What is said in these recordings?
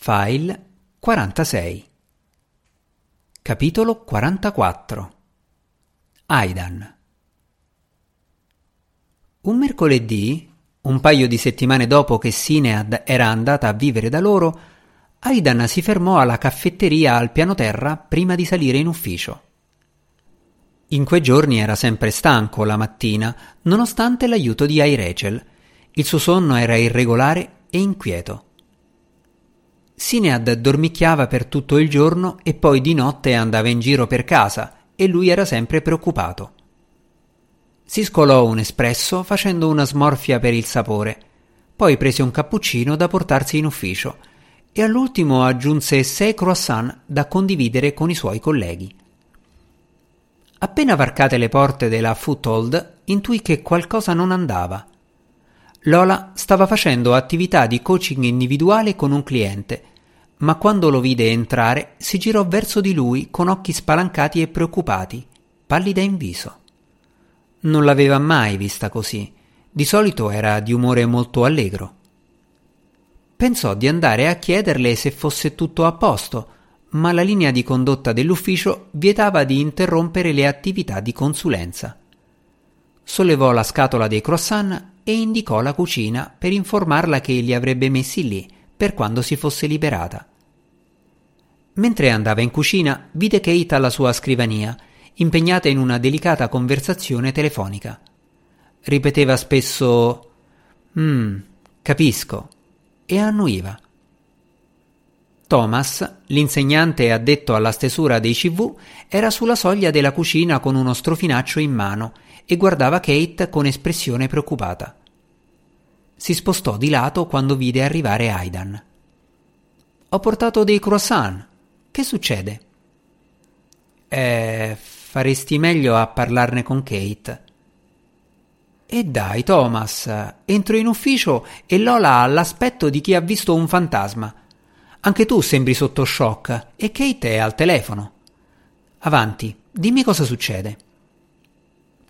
File 46 Capitolo 44 Aidan Un mercoledì, un paio di settimane dopo che Sinead era andata a vivere da loro, Aidan si fermò alla caffetteria al piano terra prima di salire in ufficio. In quei giorni era sempre stanco la mattina, nonostante l'aiuto di Ai Rachel. Il suo sonno era irregolare e inquieto. Sinead dormicchiava per tutto il giorno e poi di notte andava in giro per casa e lui era sempre preoccupato. Si scolò un espresso facendo una smorfia per il sapore, poi prese un cappuccino da portarsi in ufficio e all'ultimo aggiunse sei croissant da condividere con i suoi colleghi. Appena varcate le porte della Foothold, intuì che qualcosa non andava. Lola stava facendo attività di coaching individuale con un cliente, ma quando lo vide entrare si girò verso di lui con occhi spalancati e preoccupati, pallida in viso. Non l'aveva mai vista così. Di solito era di umore molto allegro. Pensò di andare a chiederle se fosse tutto a posto, ma la linea di condotta dell'ufficio vietava di interrompere le attività di consulenza. Sollevò la scatola dei croissant e indicò la cucina per informarla che li avrebbe messi lì per quando si fosse liberata. Mentre andava in cucina, vide Kate alla sua scrivania, impegnata in una delicata conversazione telefonica. Ripeteva spesso Mmm, capisco, e annuiva. Thomas, l'insegnante addetto alla stesura dei CV, era sulla soglia della cucina con uno strofinaccio in mano e guardava Kate con espressione preoccupata. Si spostò di lato quando vide arrivare Aidan. Ho portato dei croissant. Che succede? Eh, faresti meglio a parlarne con Kate. E dai, Thomas, entro in ufficio e Lola ha l'aspetto di chi ha visto un fantasma. Anche tu sembri sotto shock e Kate è al telefono. Avanti, dimmi cosa succede.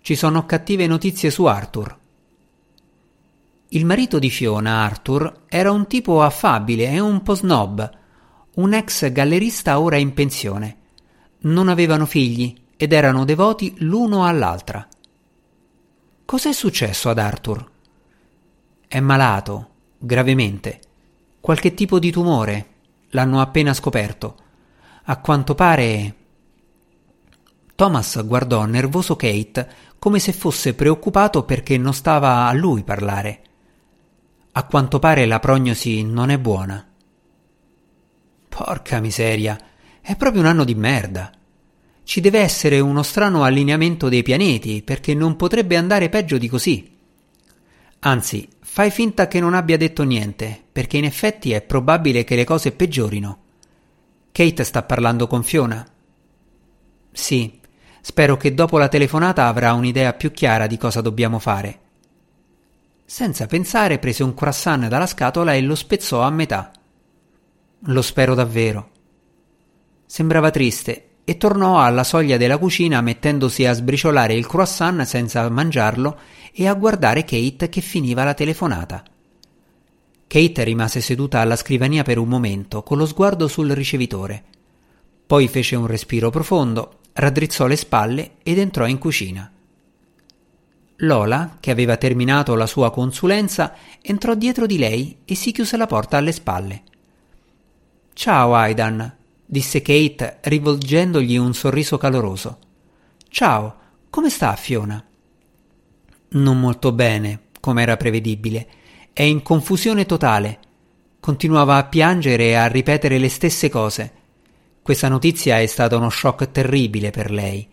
Ci sono cattive notizie su Arthur. Il marito di Fiona, Arthur, era un tipo affabile e un po' snob, un ex gallerista ora in pensione. Non avevano figli ed erano devoti l'uno all'altra. Cos'è successo ad Arthur? È malato, gravemente. Qualche tipo di tumore. L'hanno appena scoperto. A quanto pare. Thomas guardò nervoso Kate come se fosse preoccupato perché non stava a lui parlare. A quanto pare la prognosi non è buona. Porca miseria, è proprio un anno di merda. Ci deve essere uno strano allineamento dei pianeti, perché non potrebbe andare peggio di così. Anzi, fai finta che non abbia detto niente, perché in effetti è probabile che le cose peggiorino. Kate sta parlando con Fiona. Sì, spero che dopo la telefonata avrà un'idea più chiara di cosa dobbiamo fare. Senza pensare prese un croissant dalla scatola e lo spezzò a metà. Lo spero davvero. Sembrava triste e tornò alla soglia della cucina mettendosi a sbriciolare il croissant senza mangiarlo e a guardare Kate che finiva la telefonata. Kate rimase seduta alla scrivania per un momento, con lo sguardo sul ricevitore. Poi fece un respiro profondo, raddrizzò le spalle ed entrò in cucina. Lola, che aveva terminato la sua consulenza, entrò dietro di lei e si chiuse la porta alle spalle. Ciao, Aidan, disse Kate rivolgendogli un sorriso caloroso. Ciao, come sta Fiona? Non molto bene, come era prevedibile. È in confusione totale. Continuava a piangere e a ripetere le stesse cose. Questa notizia è stata uno shock terribile per lei.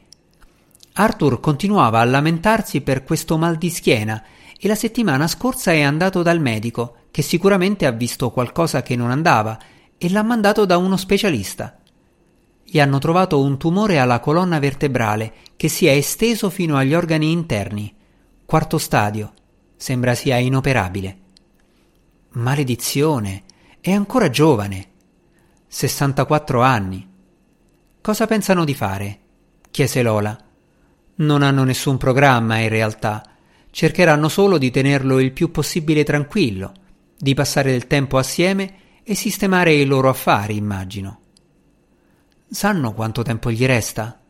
Arthur continuava a lamentarsi per questo mal di schiena e la settimana scorsa è andato dal medico, che sicuramente ha visto qualcosa che non andava, e l'ha mandato da uno specialista. Gli hanno trovato un tumore alla colonna vertebrale che si è esteso fino agli organi interni. Quarto stadio. Sembra sia inoperabile. Maledizione. È ancora giovane. 64 anni. Cosa pensano di fare? chiese Lola. Non hanno nessun programma in realtà. Cercheranno solo di tenerlo il più possibile tranquillo, di passare del tempo assieme e sistemare i loro affari, immagino. Sanno quanto tempo gli resta?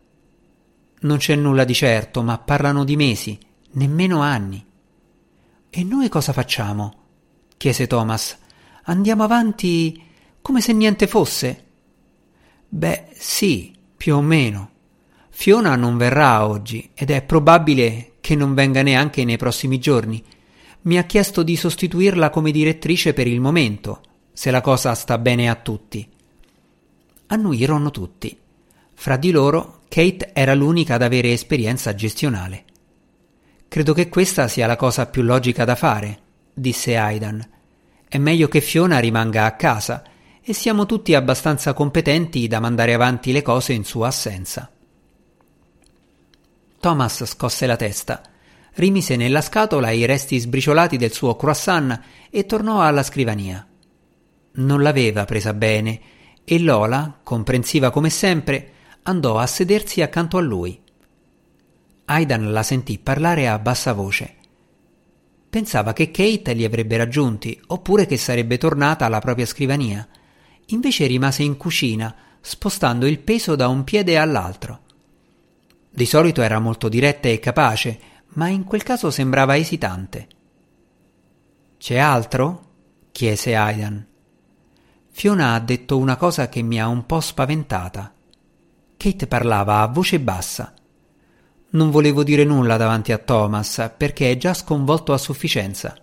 Non c'è nulla di certo, ma parlano di mesi, nemmeno anni. E noi cosa facciamo? chiese Thomas. Andiamo avanti come se niente fosse? Beh, sì, più o meno. Fiona non verrà oggi ed è probabile che non venga neanche nei prossimi giorni. Mi ha chiesto di sostituirla come direttrice per il momento, se la cosa sta bene a tutti. Annuirono tutti. Fra di loro, Kate era l'unica ad avere esperienza gestionale. Credo che questa sia la cosa più logica da fare, disse Aidan. È meglio che Fiona rimanga a casa e siamo tutti abbastanza competenti da mandare avanti le cose in sua assenza. Thomas scosse la testa, rimise nella scatola i resti sbriciolati del suo croissant e tornò alla scrivania. Non l'aveva presa bene e Lola, comprensiva come sempre, andò a sedersi accanto a lui. Aidan la sentì parlare a bassa voce. Pensava che Kate li avrebbe raggiunti oppure che sarebbe tornata alla propria scrivania. Invece rimase in cucina, spostando il peso da un piede all'altro. Di solito era molto diretta e capace, ma in quel caso sembrava esitante. C'è altro? chiese Aidan. Fiona ha detto una cosa che mi ha un po' spaventata. Kate parlava a voce bassa. Non volevo dire nulla davanti a Thomas perché è già sconvolto a sufficienza.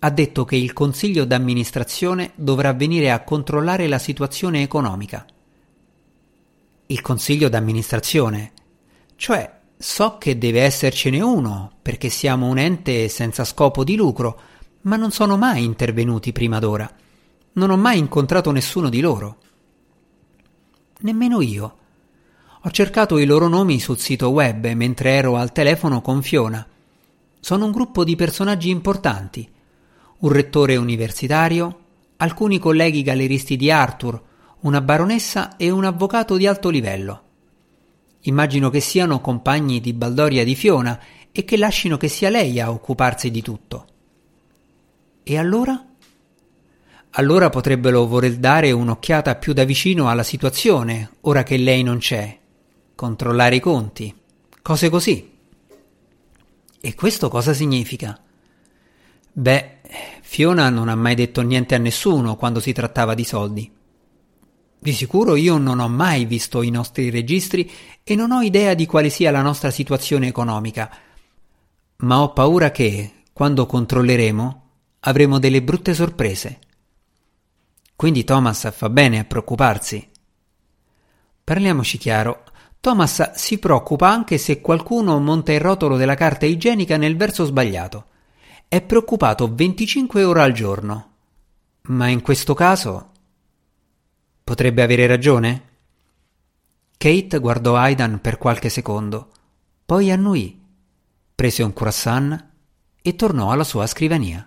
Ha detto che il consiglio d'amministrazione dovrà venire a controllare la situazione economica. Il consiglio d'amministrazione? Cioè, so che deve essercene uno, perché siamo un ente senza scopo di lucro, ma non sono mai intervenuti prima d'ora. Non ho mai incontrato nessuno di loro. Nemmeno io. Ho cercato i loro nomi sul sito web mentre ero al telefono con Fiona. Sono un gruppo di personaggi importanti. Un rettore universitario, alcuni colleghi galleristi di Arthur, una baronessa e un avvocato di alto livello. Immagino che siano compagni di Baldoria di Fiona e che lasciino che sia lei a occuparsi di tutto. E allora? Allora potrebbero voler dare un'occhiata più da vicino alla situazione, ora che lei non c'è. Controllare i conti. Cose così. E questo cosa significa? Beh, Fiona non ha mai detto niente a nessuno quando si trattava di soldi. Di sicuro io non ho mai visto i nostri registri e non ho idea di quale sia la nostra situazione economica, ma ho paura che, quando controlleremo, avremo delle brutte sorprese. Quindi Thomas fa bene a preoccuparsi. Parliamoci chiaro, Thomas si preoccupa anche se qualcuno monta il rotolo della carta igienica nel verso sbagliato. È preoccupato 25 ore al giorno. Ma in questo caso Potrebbe avere ragione? Kate guardò Aidan per qualche secondo, poi annuì, prese un croissant e tornò alla sua scrivania.